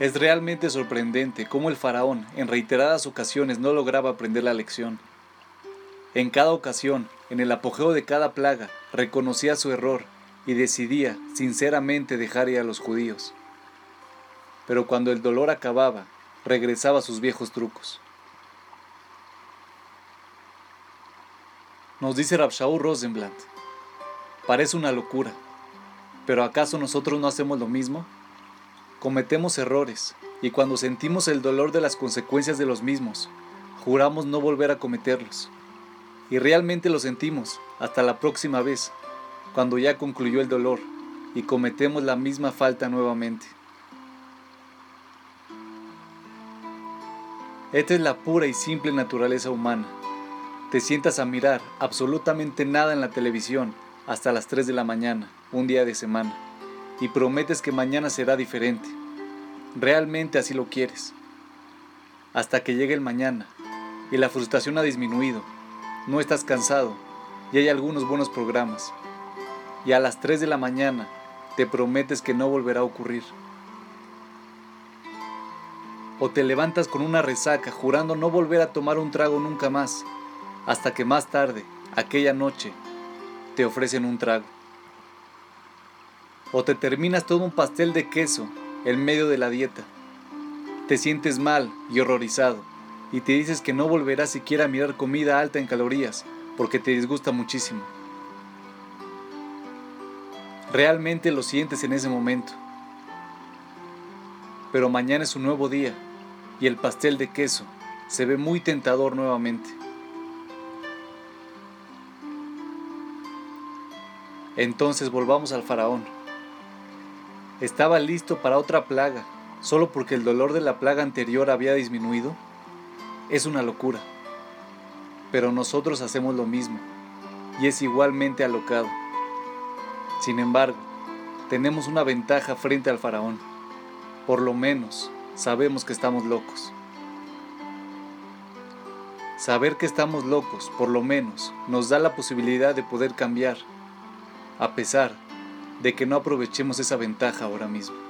Es realmente sorprendente cómo el faraón en reiteradas ocasiones no lograba aprender la lección. En cada ocasión, en el apogeo de cada plaga, reconocía su error y decidía sinceramente dejar ir a los judíos. Pero cuando el dolor acababa, regresaba a sus viejos trucos. Nos dice Rabshaw Rosenblatt, parece una locura, pero ¿acaso nosotros no hacemos lo mismo? Cometemos errores y cuando sentimos el dolor de las consecuencias de los mismos, juramos no volver a cometerlos. Y realmente lo sentimos hasta la próxima vez, cuando ya concluyó el dolor y cometemos la misma falta nuevamente. Esta es la pura y simple naturaleza humana. Te sientas a mirar absolutamente nada en la televisión hasta las 3 de la mañana, un día de semana y prometes que mañana será diferente. Realmente así lo quieres. Hasta que llegue el mañana y la frustración ha disminuido, no estás cansado y hay algunos buenos programas. Y a las 3 de la mañana te prometes que no volverá a ocurrir. O te levantas con una resaca jurando no volver a tomar un trago nunca más, hasta que más tarde, aquella noche, te ofrecen un trago o te terminas todo un pastel de queso en medio de la dieta. Te sientes mal y horrorizado y te dices que no volverás siquiera a mirar comida alta en calorías porque te disgusta muchísimo. Realmente lo sientes en ese momento. Pero mañana es un nuevo día y el pastel de queso se ve muy tentador nuevamente. Entonces volvamos al faraón estaba listo para otra plaga solo porque el dolor de la plaga anterior había disminuido? Es una locura. Pero nosotros hacemos lo mismo y es igualmente alocado. Sin embargo, tenemos una ventaja frente al faraón. Por lo menos sabemos que estamos locos. Saber que estamos locos, por lo menos, nos da la posibilidad de poder cambiar, a pesar de que no aprovechemos esa ventaja ahora mismo.